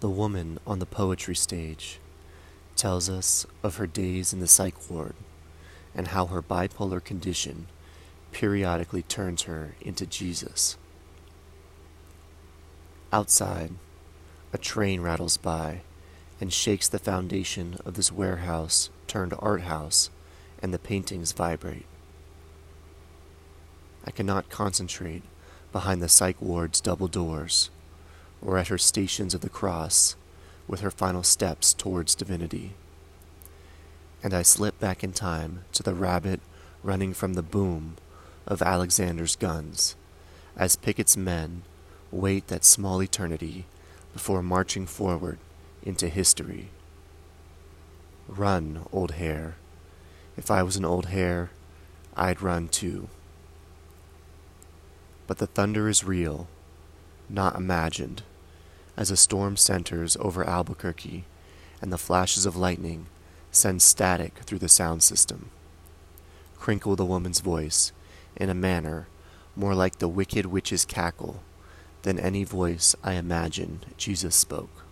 The woman on the poetry stage tells us of her days in the psych ward and how her bipolar condition periodically turns her into Jesus. Outside, a train rattles by and shakes the foundation of this warehouse turned art house, and the paintings vibrate. I cannot concentrate behind the psych ward's double doors or at her stations of the cross with her final steps towards divinity. And I slip back in time to the rabbit running from the boom of Alexander's guns as Pickett's men wait that small eternity before marching forward into history. Run, old hare. If I was an old hare, I'd run too. But the thunder is real, not imagined as a storm centers over Albuquerque and the flashes of lightning send static through the sound system. Crinkle the woman's voice in a manner more like the wicked witch's cackle than any voice I imagine Jesus spoke.